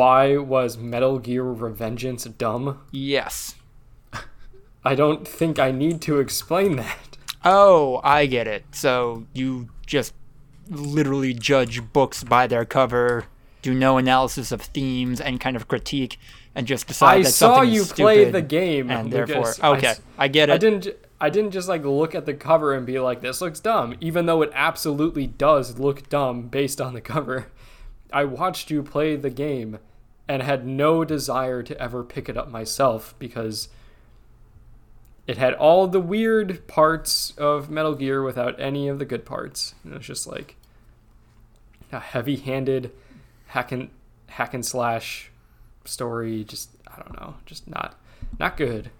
Why? Was Metal Gear Revengeance dumb? Yes. I don't think I need to explain that. Oh, I get it. So you just literally judge books by their cover, do no analysis of themes and kind of critique, and just decide that something is stupid. I that saw you play the game, and Lucas. therefore, I okay, s- I, get it. I didn't. I didn't just like look at the cover and be like, "This looks dumb," even though it absolutely does look dumb based on the cover. I watched you play the game and had no desire to ever pick it up myself because it had all the weird parts of Metal Gear without any of the good parts. And it was just like a heavy-handed hack and hack and slash story. Just I don't know, just not not good.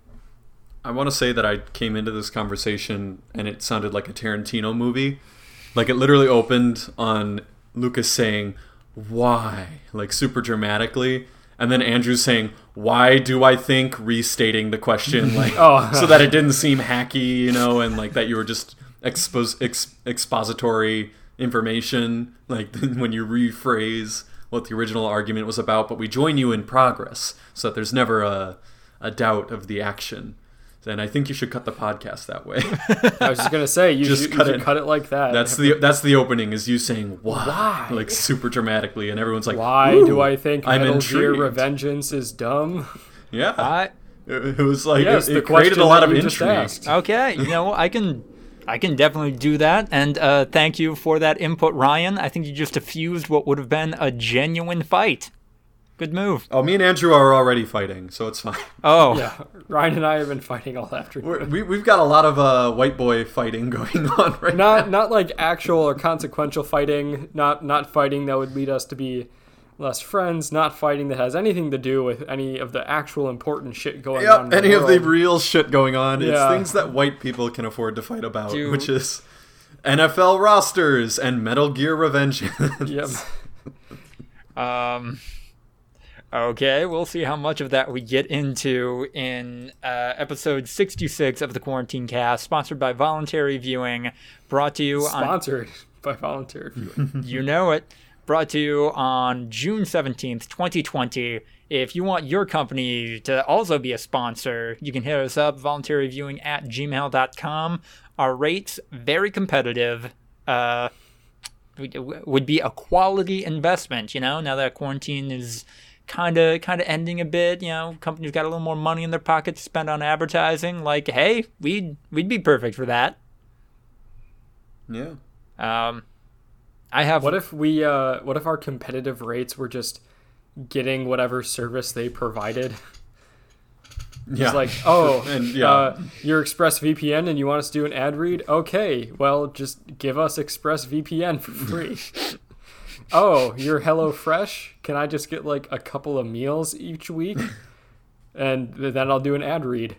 I want to say that I came into this conversation and it sounded like a Tarantino movie. Like it literally opened on Lucas saying, "Why?" like super dramatically, and then Andrew saying, "Why do I think?" restating the question like Oh. so that it didn't seem hacky, you know, and like that you were just expos- ex- expository information like when you rephrase what the original argument was about, but we join you in progress so that there's never a a doubt of the action. And I think you should cut the podcast that way. I was just gonna say you Just should, you cut should it. cut it like that. That's the that's the opening is you saying why, Why? like super dramatically, and everyone's like, Why do I think I'm Metal Gear. Revengeance is dumb? Yeah, I, it, it was like Yes, it, it created a lot of you just intrigue. asked. okay, you know, I can I can definitely do that. And uh, thank you for that input, Ryan. I think you just diffused what would have been a genuine fight. Good move. Oh, me and Andrew are already fighting, so it's fine. Oh, Yeah, Ryan and I have been fighting all afternoon. We're, we we've got a lot of uh, white boy fighting going on right now. not not like actual or consequential fighting. Not not fighting that would lead us to be less friends. Not fighting that has anything to do with any of the actual important shit going on. in Yep, any of the real shit going on. It's things that white people can afford to fight about, Dude. which is NFL rosters and Metal Gear Revengeance. Yep. Um, okay, we'll see how much of that we get into in uh, episode 66 of the Quarantine Cast, sponsored by Voluntary Viewing, brought to you on Sponsored by voluntary viewing. you know it. Brought to you on June 17th, 2020. If you want your company to also be a sponsor, you can hit us up, voluntaryviewing at gmail.com. Our rates, very competitive. Uh, would be a quality investment, you know, now that quarantine is kind of kind of ending a bit, you know, companies got a little more money in their pocket to spend on advertising. Like, hey, we'd we'd be perfect for that. yeah. Um, I have What if we? Uh, what if our competitive rates were just getting whatever service they provided? Yeah. It's like, oh, And, yeah. uh, you're ExpressVPN and you want us to do an ad read? Okay, well, just give us ExpressVPN for free. oh, you're HelloFresh? Can I just get like a couple of meals each week? And then I'll do an ad read.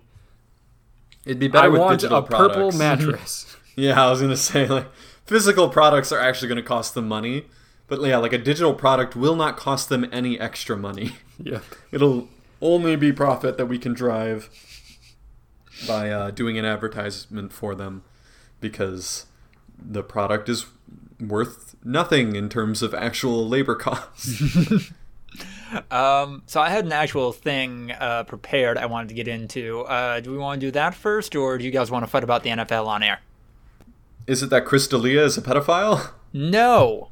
It'd be better I with want digital a purple mattress. Yeah, I was gonna say like physical products are actually gonna cost them money, but yeah, like a digital product will not cost them any extra money. yeah. It'll only be profit that we can drive by uh, doing an advertisement for them, because the product is worth nothing in terms of actual labor costs. Um, so I had an actual thing uh, prepared I wanted to get into. Uh, do we want to do that first, or do you guys want to fight about the NFL on air? is it that Chris D'Elia is a pedophile? No.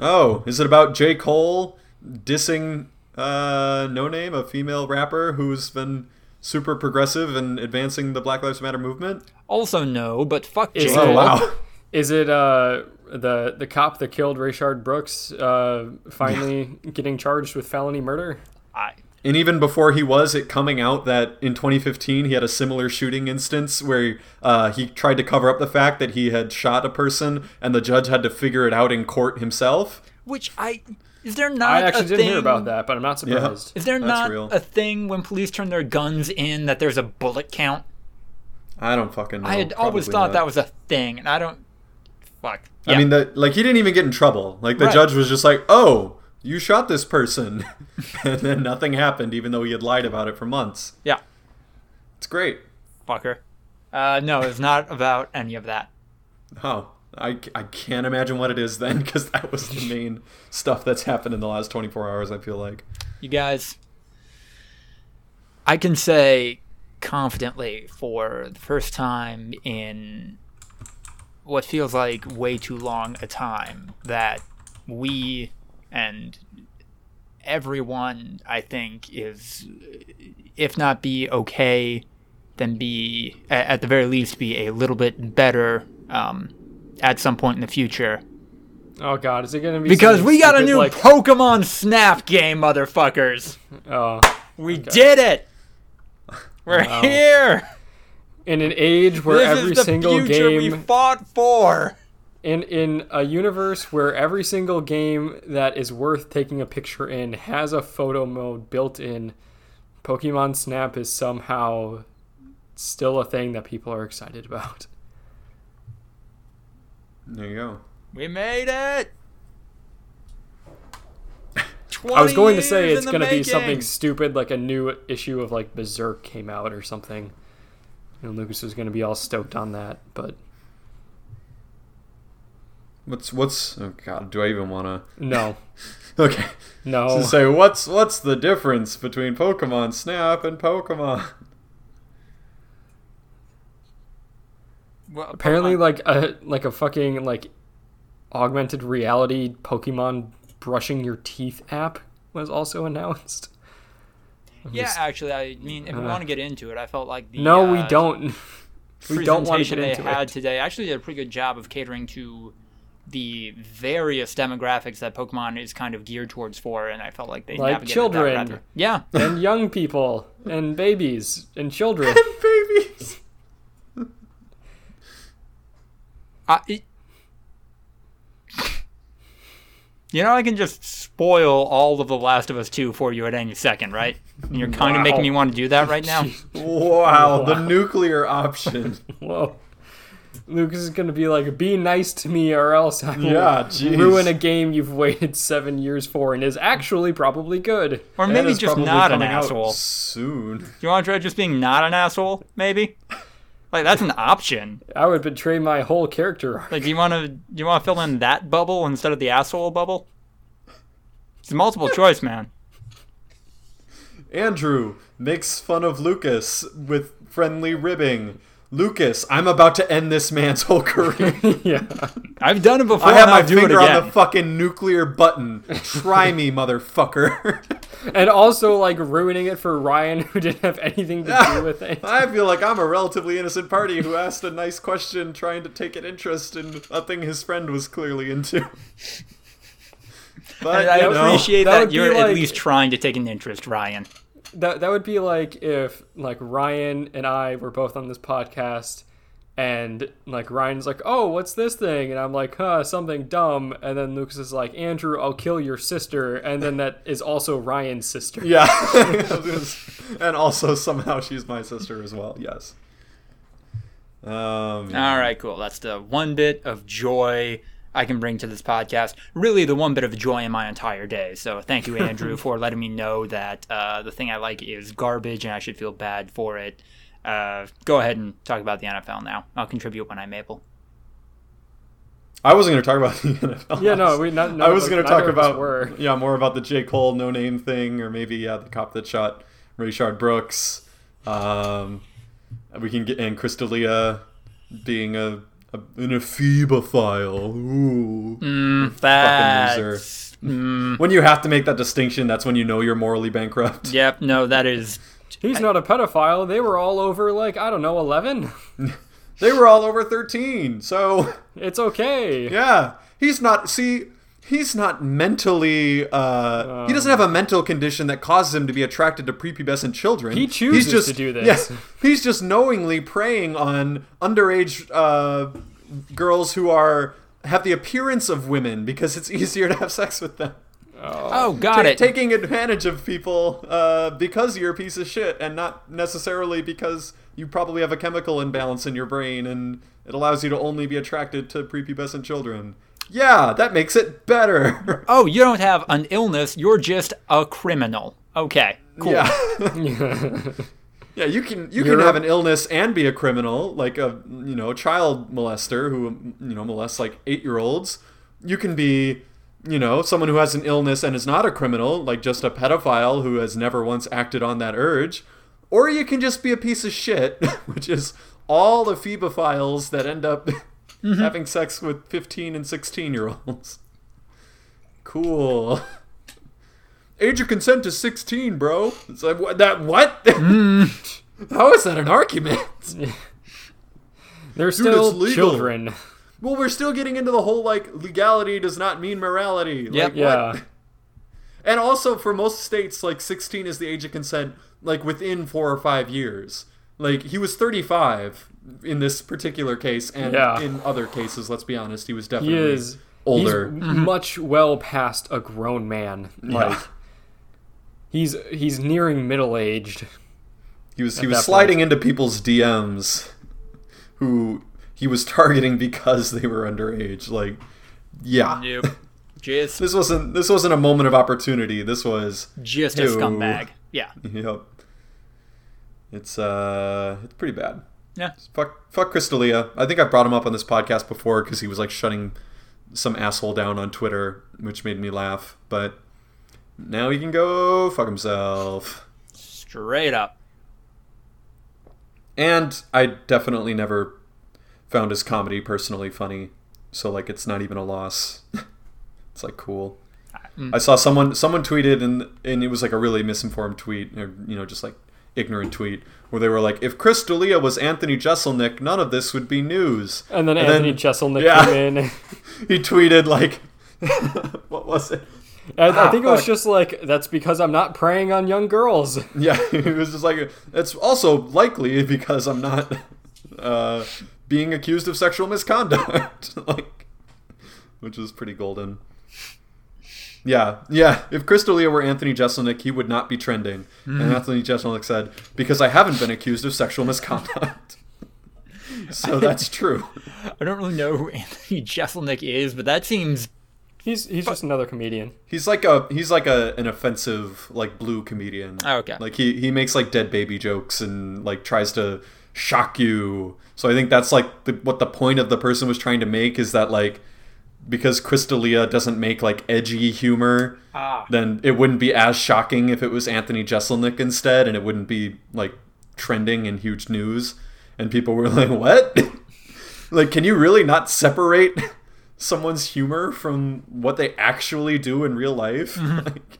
Oh, is it about J. Cole dissing uh, Noname, a female rapper who's been super progressive and advancing the Black Lives Matter movement? Also no, but fuck Is J. it- Cole. Oh wow. Is it uh the the cop that killed Rayshard Brooks uh finally getting charged with felony murder? I, And even before he was, it coming out that in 2015 he had a similar shooting instance where uh, he tried to cover up the fact that he had shot a person, and the judge had to figure it out in court himself. which I is there not I actually a didn't thing, hear about that, but I'm not surprised. Is there not real. a thing when police turn their guns in that there's a bullet count? I don't fucking know. I had always thought not. that was a thing, and I don't. Fuck. I mean, that like he didn't even get in trouble. Like the Right. judge was just like, "Oh, you shot this person," and then nothing happened, even though he had lied about it for months. yeah, It's great. fucker. Uh, no, it's not about any of that. Oh, I, I can't imagine what it is then because that was the main stuff that's happened in the last 24 hours. I feel like. You guys, I can say confidently for the first time in what feels like way too long a time that we and everyone, I think, is, if not be okay, then be, at the very least, be a little bit better um, at some point in the future. Oh god, is it gonna be Because we got a new like Pokemon Snap game, motherfuckers. oh, We did it. We're Wow. here. In an age where This every is the single future we game fought for. in in a universe where every single game that is worth taking a picture in has a photo mode built in, Pokemon Snap is somehow still a thing that people are excited about. There you go. We made it. I was going to say it's going to be something stupid like a new issue of like Berserk came out or something. And Lucas was going to be all stoked on that, but What's what's? Oh God, do I even want to? no. Okay. No. To say what's what's the difference between Pokemon Snap and Pokemon? Well, Apparently Pokemon- like a like a fucking like augmented reality Pokemon brushing your teeth app was also announced. Yeah. just- Actually, I mean, if we Uh, want to get into it, I felt like the no, we uh, don't. we don't want to get they into had it. today actually did a pretty good job of catering to the various demographics that Pokemon is kind of geared towards for, and I felt like they Like children. Yeah, and young people and babies and children. And babies. I, it, you know, I can just spoil all of The Last of Us 2 for you at any second, right? And you're kind of making me want to do that right now. Wow, the nuclear option. Whoa. Lucas is gonna be like, "Be nice to me, or else I will Yeah, ruin a game you've waited seven years for and is actually probably good." Or maybe just probably not an asshole. soon. Do You want to try just being not an asshole? Maybe. Like that's an option. I would betray my whole character. arc. Like, do you want to do you want to fill in that bubble instead of the asshole bubble? It's a multiple choice, man. Andrew makes fun of Lucas with friendly ribbing. Lucas, I'm about to end this man's whole career. yeah. I've done it before. I have and my I'll finger on the fucking nuclear button. Try me, motherfucker. And also like ruining it for Ryan who didn't have anything to do with it. I feel like I'm a relatively innocent party who asked a nice question trying to take an interest in a thing his friend was clearly into. But, And I you know, appreciate that that, you're at least trying to take an interest, Ryan. That that would be like if like Ryan and I were both on this podcast and like Ryan's like, "Oh, what's this thing?" and I'm like, "Huh, something dumb." And then Lucas is like, "Andrew, I'll kill your sister." And then that is also Ryan's sister. Yeah. and also somehow she's my sister as well. Yes. Um, All right, cool. That's the one bit of joy I can bring to this podcast. Really, the one bit of joy in my entire day. So, thank you, Andrew, for letting me know that uh, the thing I like is garbage and I should feel bad for it. Uh, go ahead and talk about the NFL now. I'll contribute when I'm able. I wasn't going to talk about the NFL. Yeah, no, we not. I was going to talk neither of us about Were. yeah more about the J Cole Noname thing, or maybe yeah the cop that shot Rayshard Brooks. Um, we can get and Chris D'Elia being a, a an ephebophile. Ooh. Mm, Fucking loser. Mm, When you have to make that distinction, that's when you know you're morally bankrupt. yep, no, that is. He's not a pedophile. They were all over like I don't know, eleven. They were all over 13, so It's okay. yeah, he's not. See, he's not mentally. Uh, he doesn't have a mental condition that causes him to be attracted to prepubescent children. He chooses he's just, to do this. Yeah, he's just knowingly preying on underage uh, girls who are have the appearance of women because it's easier to have sex with them. Oh, got Ta- it. Taking advantage of people uh, because you're a piece of shit, and not necessarily because you probably have a chemical imbalance in your brain, and it allows you to only be attracted to prepubescent children. Yeah, that makes it better. oh, you don't have an illness. You're just a criminal. Okay, cool. Yeah. Yeah, you can you You're can have an illness and be a criminal, like a you know child molester who you know molests like eight year olds. You can be you know someone who has an illness and is not a criminal, like just a pedophile who has never once acted on that urge, or you can just be a piece of shit, which is all the ephebophiles that end up Mm-hmm. having sex with fifteen and sixteen year olds. Cool. Age of consent is 16, bro. It's like, what, that what? Mm. How is that an argument? They're it's still children. Well, we're still getting into the whole like legality does not mean morality. Like, Yep. what? Yeah. And also for most states, like 16 is the age of consent, like within four or five years. Like he was 35 in this particular case, and Yeah. in other cases, let's be honest, he was definitely he definitely is older. He's much well past a grown man. Like Yeah. he's he's nearing middle aged. He was he was that sliding into people's DMs who he was targeting because they were underage. Like, yeah. Nope. Just, This wasn't this wasn't a moment of opportunity. This was just a scumbag. Yeah. yep. It's uh it's pretty bad. Yeah. Fuck fuck Chris D'Elia. I think I brought him up on this podcast before because he was like shutting some asshole down on Twitter, which made me laugh. But now he can go fuck himself. Straight up. And I definitely never found his comedy personally funny. So like it's not even a loss. it's like cool. I saw someone someone tweeted and and it was like a really misinformed tweet or you know just like ignorant tweet where they were like if Chris D'Elia was Anthony Jeselnik none of this would be news. And then And Anthony then- Jeselnik yeah. came in. And he tweeted like what was it? And I think it was fuck. just like that's because I'm not preying on young girls. Yeah, it was just like it's also likely because I'm not uh, being accused of sexual misconduct, like, which is pretty golden. Yeah, yeah. If Chris D'Elia were Anthony Jeselnik, he would not be trending. And hmm. Anthony Jeselnik said, "Because I haven't been accused of sexual misconduct." so that's true. I don't really know who Anthony Jeselnik is, but that seems He's he's just another comedian. He's like a he's like a an offensive like blue comedian. Oh, okay. Like he he makes like dead baby jokes and like tries to shock you. So I think that's like the, what the point of the person was trying to make is that like because Chris D'Elia doesn't make like edgy humor, Ah. then it wouldn't be as shocking if it was Anthony Jeselnik instead, and it wouldn't be like trending in huge news. And people were like, "What? like, can you really not separate someone's humor from what they actually do in real life?" like,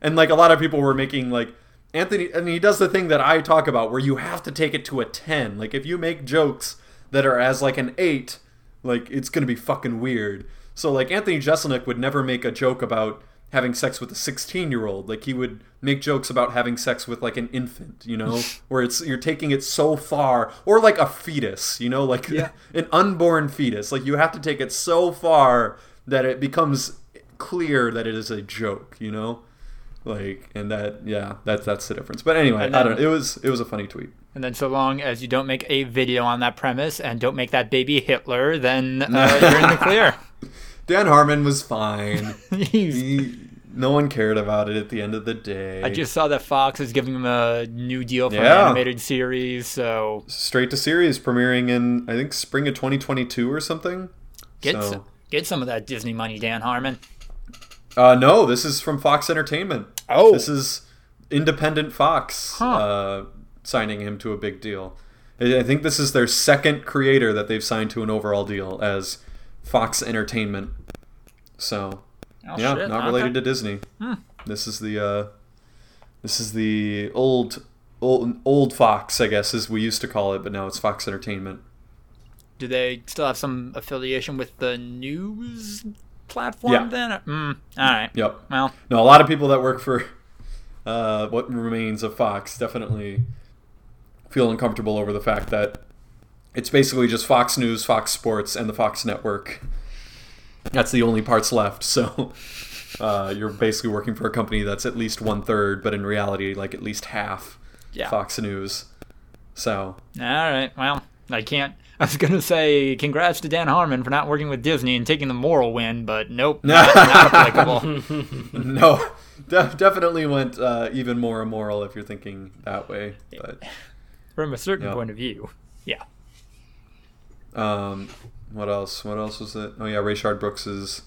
and like a lot of people were making like Anthony, and he does the thing that I talk about where you have to take it to a ten. Like, if you make jokes that are as like an eight, like it's gonna be fucking weird. So like Anthony Jeselnik would never make a joke about having sex with a 16 year old. Like he would make jokes about having sex with like an infant, you know, where it's you're taking it so far, or like a fetus, you know, like an unborn fetus. Like you have to take it so far that it becomes clear that it is a joke, you know. Like and that yeah that's that's the difference but anyway I don't know it was it was a funny tweet And then, so long as you don't make a video on that premise and don't make that baby Hitler, then uh, you're in the clear. Dan Harmon was fine He's, he, no one cared about it at the end of the day I just saw that Fox is giving him a new deal for Yeah. an animated series, so straight to series premiering in I think spring of 2022 or something. get So- some, get some of that Disney money, Dan Harmon. Uh, no, this is from Fox Entertainment. Oh. this is independent Fox Huh. uh, signing him to a big deal. I think this is their second creator that they've signed to an overall deal as Fox Entertainment. So Oh, yeah, shit, not okay. related to Disney. This is the uh, this is the old old old Fox, I guess, as we used to call it, but now it's Fox Entertainment. Do they still have some affiliation with the news platform Yeah. then? Mm, all right. Yep. Well, No, a lot of people that work for uh, what remains of Fox definitely feel uncomfortable over the fact that it's basically just Fox News, Fox Sports, and the Fox Network. That's the only parts left. So uh, you're basically working for a company that's at least one third, but in reality, like at least half Yeah. Fox News. So all right. Well, I can't. I was gonna say congrats to Dan Harmon for not working with Disney and taking the moral win, but nope, not, not applicable. no, de- definitely went uh, even more immoral if you're thinking that way. But From a certain Yeah. point of view, yeah. um, what else? What else was it? Oh yeah, Rayshard Brooks's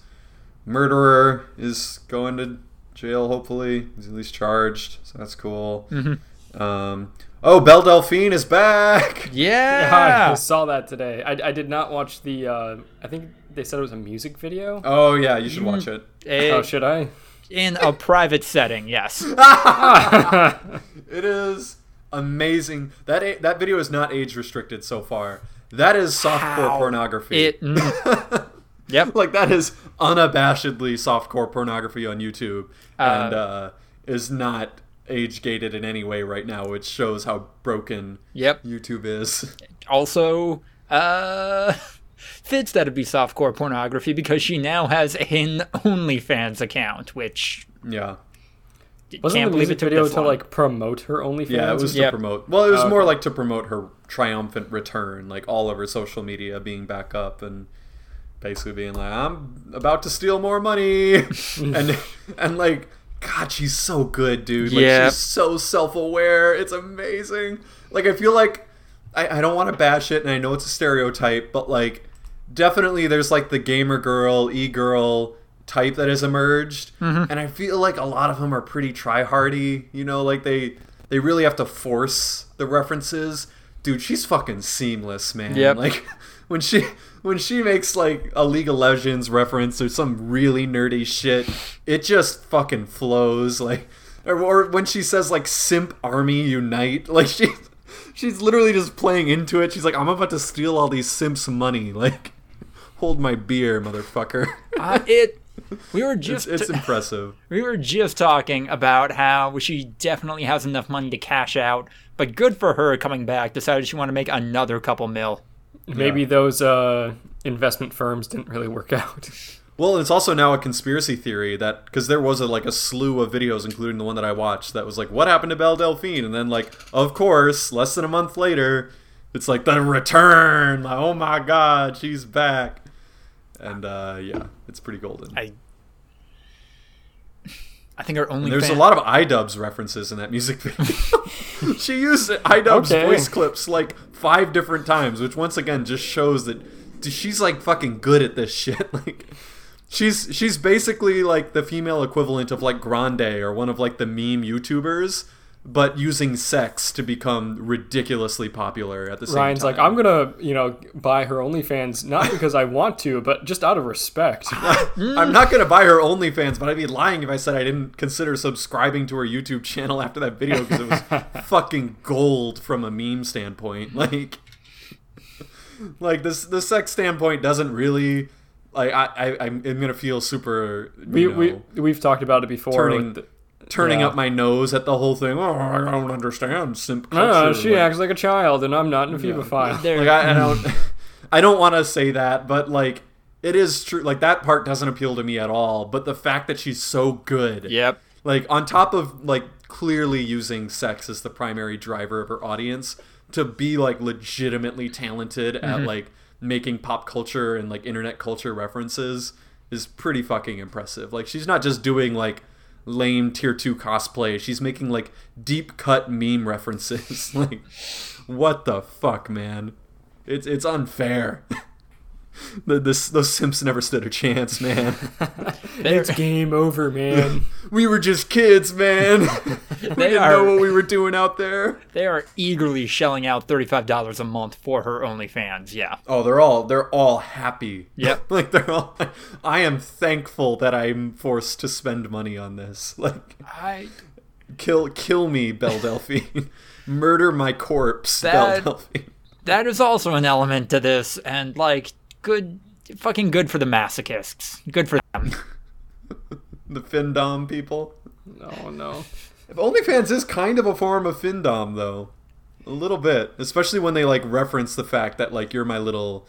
murderer is going to jail. Hopefully, he's at least charged, so that's cool. Mm-hmm. Um, oh, Belle Delphine is back. Yeah, I saw that today. I, I did not watch the. Uh, I think they said it was a music video. Oh yeah, you should watch it. Eh, Oh, should I? in a private setting, yes. It is amazing. That that video is not age restricted so far. That is softcore How? pornography. It. mm, yep. like that is unabashedly softcore pornography on YouTube, and Uh, uh, is not age gated in any way right now, which shows how broken Yep. YouTube is. Also, uh, fits that it'd be softcore pornography because she now has an OnlyFans account, which yeah, Wasn't can't the believe it took video to long. like promote her OnlyFans? yeah, it was to Yep. promote. Well, it was Oh, more okay. like to promote her triumphant return, like all of her social media being back up and basically being like, "I'm about to steal more money," and and like. God, she's so good, dude. Like Yep. she's so self-aware. It's amazing. Like I feel like I, I don't want to bash it, and I know it's a stereotype, but like definitely there's like the gamer girl, e girl type that has emerged, Mm-hmm. and I feel like a lot of them are pretty try hardy. You know, like they they really have to force the references. Dude, she's fucking seamless, man. Yep. Like when she when she makes like a League of Legends reference or some really nerdy shit, it just fucking flows. Like or, or when she says like simp army unite, like she she's literally just playing into it. She's like, I'm about to steal all these simps' money. Like, hold my beer, motherfucker. uh, it. We were just it's impressive. we were just talking about how she definitely has enough money to cash out, but good for her coming back. Decided she wanted to make another couple mil. Maybe those uh, investment firms didn't really work out. Well, it's also now a conspiracy theory that because there was a, like a slew of videos, including the one that I watched, that was like, "What happened to Belle Delphine?" And then like, of course, less than a month later, it's like the return. Like, oh my god, she's back. And uh, yeah, it's pretty golden. I. I think her only. There's a lot of iDubbbz references in that music video. she used iDubbbz Okay. voice clips like five different times, which once again just shows that she's like fucking good at this shit. Like she's she's basically like the female equivalent of like Grandayy or one of like the meme YouTubers, but using sex to become ridiculously popular at the same time. Ryan's time. like, I'm gonna, you know, buy her OnlyFans not because I want to, but just out of respect. I'm not gonna buy her OnlyFans, but I'd be lying if I said I didn't consider subscribing to her YouTube channel after that video because it was fucking gold from a meme standpoint. Like, like this the sex standpoint doesn't really like I, I I'm, I'm gonna feel super we, know, we we've talked about it before. turning the- turning yeah. up my nose at the whole thing. Oh, I don't understand simp No, culture. no, she like- acts like a child, and I'm not an amphibophile. There- like I, I don't I don't want to say that, but like it is true. Like that part doesn't appeal to me at all. But the fact that she's so good, Yep. like on top of like clearly using sex as the primary driver of her audience, to be like legitimately talented at mm-hmm. like making pop culture and like internet culture references is pretty fucking impressive. Like she's not just doing like lame tier 2 cosplay. She's making like deep cut meme references. like what the fuck, man? It's it's unfair. the, this those simps never stood a chance, man. It's game over, man. we were just kids, man. we They didn't are- know what we were doing out there. they are eagerly shelling out thirty-five dollars a month for her OnlyFans. Yeah. Oh, they're all they're all happy. Yep. like they're all. I am thankful that I'm forced to spend money on this. Like, I kill kill me, Belle Delphine. Murder my corpse, That- Belle Delphine. that is also an element to this, and like good, fucking good for the masochists. Good for them. The Findom people. Oh no. If OnlyFans is kind of a form of Findom, though, a little bit, especially when they like reference the fact that like you're my little,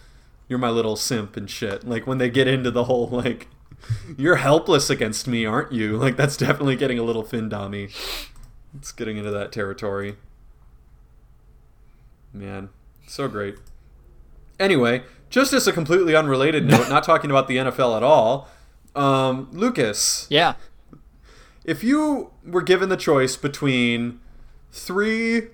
you're my little simp and shit. Like when they get into the whole like, you're helpless against me, aren't you? Like that's definitely getting a little Findommy. It's getting into that territory. Man, so great. Anyway, just as a completely unrelated note, not talking about the NFL at all, um, Lucas, Yeah. if you were given the choice between three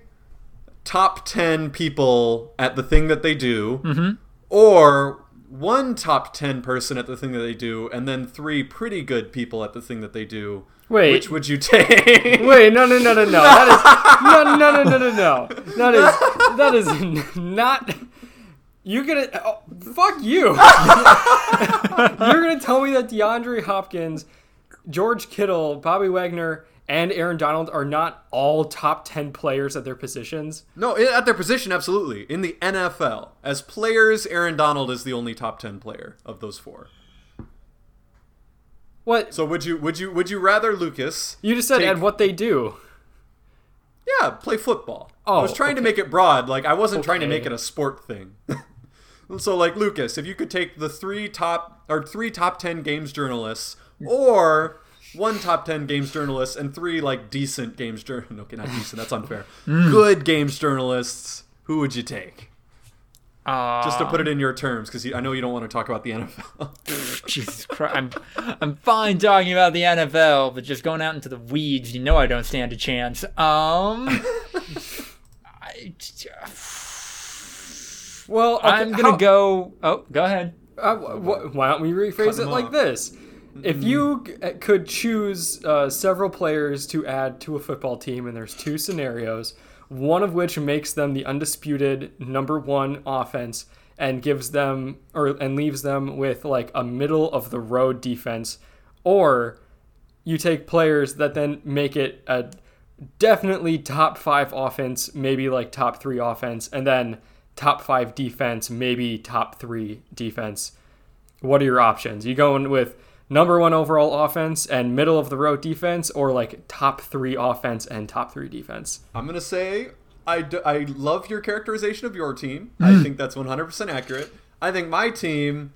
top 10 people at the thing that they do, or one top 10 person at the thing that they do, and then three pretty good people at the thing that they do, Wait. which would you take? Wait, no, no, no, no, no. That is no, no, no, no, no, no. That is that is not. You're gonna oh, fuck you. You're gonna tell me that DeAndre Hopkins, George Kittle, Bobby Wagner, and Aaron Donald are not all top ten players at their positions? no, at their position, absolutely. In the NFL, as players, Aaron Donald is the only top 10 player of those four. What So would you would you would you rather Lucas you just said, take- and what they do? Yeah, play football. Oh, I Oh, was trying to make it broad. Like I wasn't trying to make it a sport thing. so like Lucas, if you could take the three top or three top ten games journalists, or one top ten games journalist and three like decent games journalists. Okay, not decent. That's unfair. Hmm. Good games journalists. Who would you take? Uh, Just to put it in your terms, because I know you don't want to talk about the NFL. Jesus Christ. I'm, I'm fine talking about the NFL, but just going out into the weeds, you know I don't stand a chance. Um. I, Well, okay, I'm gonna how- go. Oh, go ahead. Uh, wh- wh- why don't we rephrase Cut it 'em like off. this? If you c- could choose uh, several players to add to a football team, and there's two scenarios, one of which makes them the undisputed number one offense and gives them or and leaves them with like a middle of the road defense, or you take players that then make it a definitely top five offense, maybe like top three offense, and then top five defense, maybe top three defense. What are your options? You going with number one overall offense and middle of the road defense, or like top three offense and top three defense? I'm gonna say I, d- I love your characterization of your team. I hmm. think that's 100% accurate. I think my team,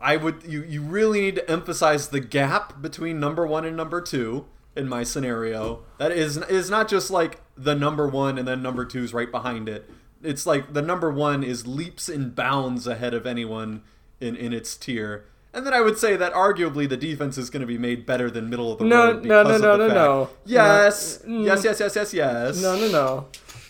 I would you you really need to emphasize the gap between number one and number two in my scenario. That is is not just like the number one and then number two is right behind it. It's like the number one is leaps and bounds ahead of anyone in in its tier. And then I would say that arguably the defense is going to be made better than middle of the No, road. no, no, of the no, fact- no. Yes, No, mm. yes, yes, yes, yes, yes. No, no, no.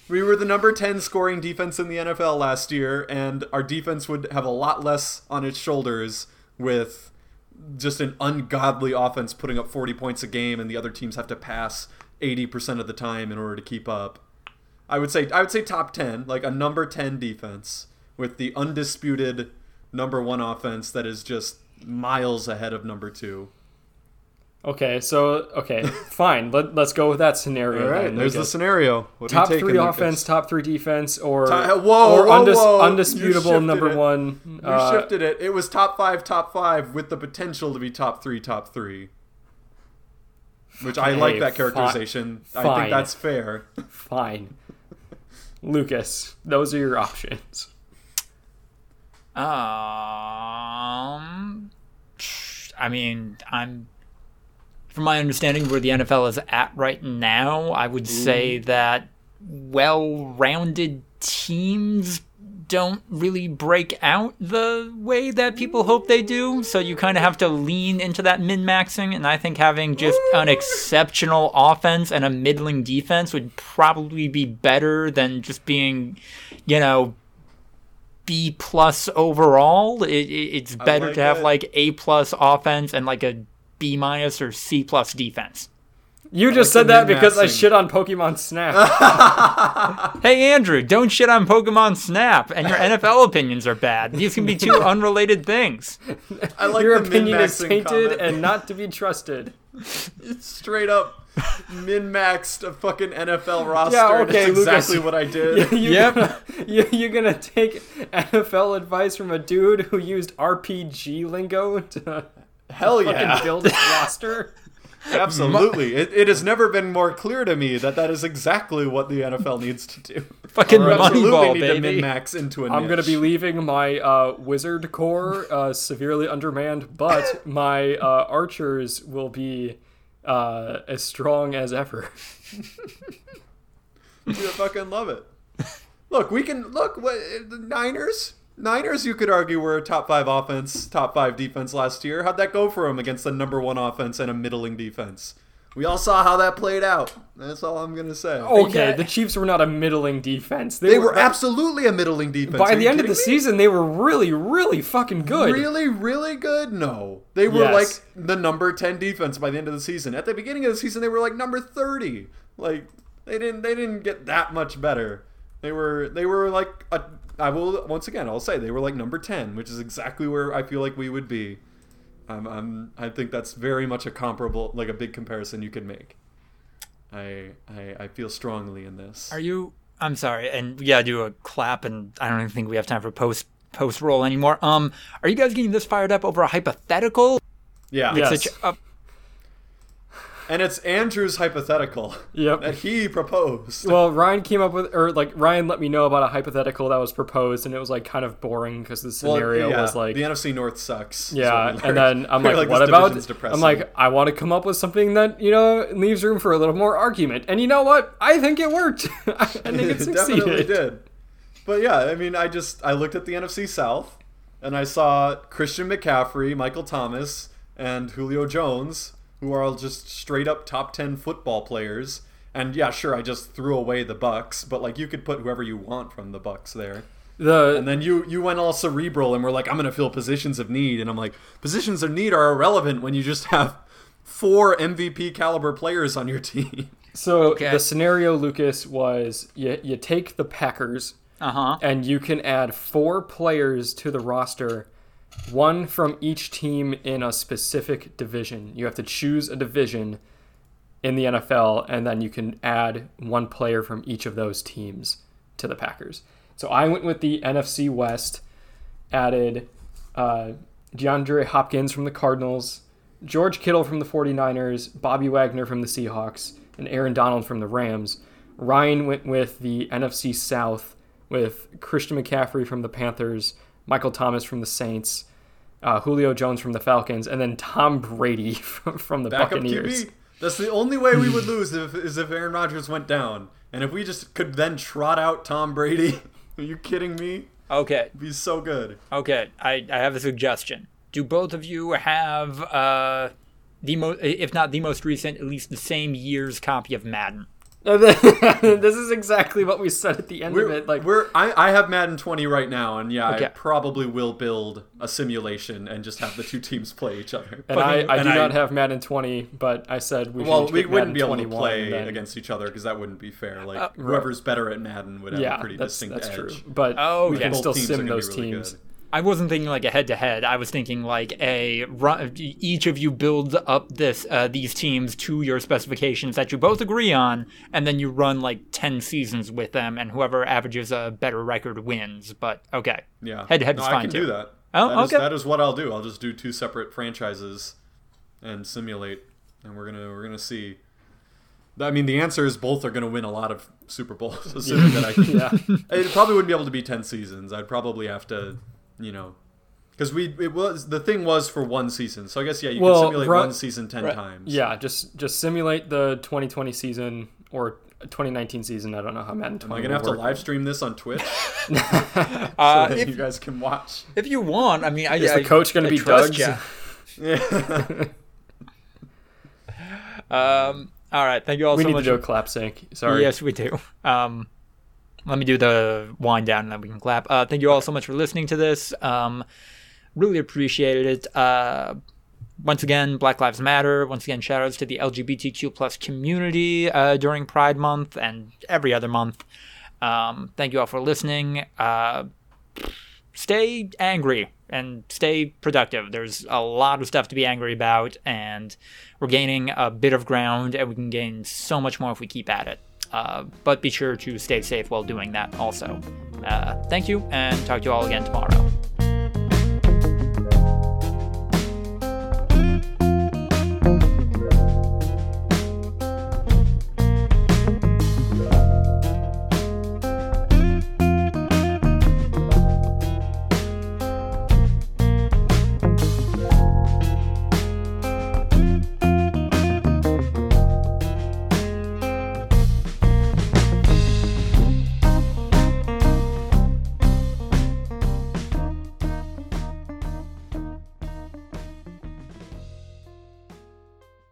We were the number 10 scoring defense in the NFL last year, and our defense would have a lot less on its shoulders with just an ungodly offense putting up 40 points a game, and the other teams have to pass 80% of the time in order to keep up. I would say I would say top 10, like a number 10 defense with the undisputed number 1 offense that is just miles ahead of number 2. Okay, so okay, fine. Let, let's go with that scenario. All right, then, there's the scenario. What top taking, three Lucas? offense, top three defense, or Ti- whoa, or whoa, undis- whoa. Undisputable number it. one. You uh, shifted it. It was top five, top five, with the potential to be top three, top three. Which I like Okay, that characterization. I think that's fair. Fine, Lucas. Those are your options. Um, I mean, I'm from my understanding where the NFL is at right now. I would say that well-rounded teams don't really break out the way that people hope they do. So you kind of have to lean into that min-maxing, and I think having just an exceptional offense and a middling defense would probably be better than just being, you know, B plus overall. It, it, it's better like to have it. like A plus offense and like a B minus or C plus defense. You just like said that because I shit on Pokemon Snap. Hey Andrew, don't shit on Pokemon Snap, and your NFL opinions are bad. These can be two unrelated things. I like Your the opinion is tainted comment. and not to be trusted. It's straight up min-maxed a fucking NFL roster. Yeah, and okay, it's Lucas. exactly what I did. You, you, yep. You, you're gonna take NFL advice from a dude who used RPG lingo to Hell fucking yeah, build his roster. absolutely. It, it has never been more clear to me that that is exactly what the NFL needs to do. Fucking Moneyball, need to baby. min-max into a I'm gonna be leaving my uh, wizard core uh, severely undermanned, but my uh, archers will be uh, as strong as ever. You fucking love it. Look, we can look. What the Niners? Niners, you could argue, were a top five offense, top five defense last year. How'd that go for them against the number one offense and a middling defense? We all saw how that played out. That's all I'm gonna say. Okay, Yeah. the Chiefs were not a middling defense. they were absolutely a middling defense. by Are the end of the me? season. They were really, really fucking good. Really, really good? No. They were Yes. like the number 10 defense by the end of the season. At the beginning of the season they were like number 30. Like they didn't they didn't get that much better. They were they were like a, I will once again I'll say they were like number 10, which is exactly where I feel like we would be. Um, I'm, I think that's very much a comparable like a big comparison you could make. I I, I feel strongly in this. Are you? I'm sorry, and yeah, do a clap, and I don't even think we have time for post post roll anymore. Um, are you guys getting this fired up over a hypothetical? yeah. Yes. Such a- And it's Andrew's hypothetical Yep. that he proposed. Well, Ryan came up with, or like Ryan let me know about a hypothetical that was proposed, and it was like kind of boring because the Well, scenario yeah, was like, the NFC North sucks. yeah, and then I'm We're like, what about? I'm like, I want to come up with something that you know leaves room for a little more argument, and you know what? I think it worked. I think it it succeeded. definitely did. But yeah, I mean, I just I looked at the NFC South, and I saw Christian McCaffrey, Michael Thomas, and Julio Jones, who are all just straight up top ten football players. And yeah, sure, I just threw away the Bucs, but like you could put whoever you want from the Bucs there. The And then you you went all cerebral and were like, I'm gonna fill positions of need, and I'm like, positions of need are irrelevant when you just have four MVP caliber players on your team. so Okay. the scenario, Lucas, was you you take the Packers Uh huh. and you can add four players to the roster, one from each team in a specific division. You have to choose a division in the NFL, and then you can add one player from each of those teams to the Packers. So I went with the NFC West, added uh, DeAndre Hopkins from the Cardinals, George Kittle from the 49ers, Bobby Wagner from the Seahawks, and Aaron Donald from the Rams. Ryan went with the NFC South with Christian McCaffrey from the Panthers, Michael Thomas from the Saints, uh, Julio Jones from the Falcons, and then Tom Brady from, from the Backup Buccaneers. QB. That's the only way we would lose if, is if Aaron Rodgers went down. And if we just could then trot out Tom Brady, are you kidding me? Okay. It'd be so good. Okay. I I have a suggestion. Do both of you have uh the most, if not the most recent, at least the same year's copy of Madden? this is exactly what we said at the end of We're, it. Like, we're I, I have Madden 20 right now, and yeah, I probably will build a simulation and just have the two teams play each other. and I, I and do I- not have Madden 20, but I said we well, should we wouldn't Madden be able to play then- against each other because that wouldn't be fair. Like Uh, whoever's better at Madden would have Yeah, a pretty that's, distinct that's edge. true. But Oh, we okay. can Both still teams sim those really teams. good. I wasn't thinking like a head to head. I was thinking like a run. Each of you builds up this uh, these teams to your specifications that you both agree on, and then you run like ten seasons with them, and whoever averages a better record wins. But okay, Yeah, Head to head no, is I fine can too. do that. Oh, That is- okay. that is what I'll do. I'll just do two separate franchises and simulate, and we're gonna we're gonna see. I mean, the answer is both are gonna win a lot of Super Bowls, assuming that I. Yeah. It probably wouldn't be able to be ten seasons. I'd probably have to, you know, because we it was the thing was for one season. So I guess yeah, you Well, can simulate run- one season ten right. times. Yeah, just just simulate the 2020 season or 2019 season. I don't know how Madden 20 Am I gonna have will to live stream this on Twitch so uh, if you guys can watch? if you want, I mean, I, Is I, the coach going I to be Doug? Yeah. Um, all right, thank you all so much. We so need to do a clap sync. Sorry. Yes, we do. Um, let me do the wind down and then we can clap. Uh, thank you all so much for listening to this. Um, really appreciated it. Uh, once again, Black Lives Matter. Once again, shout outs to the LGBTQ plus community uh, during Pride Month and every other month. Um, thank you all for listening. Uh, stay angry and stay productive. There's a lot of stuff to be angry about, and we're gaining a bit of ground, and we can gain so much more if we keep at it. Uh, but be sure to stay safe while doing that also. Uh, thank you, and talk to you all again tomorrow.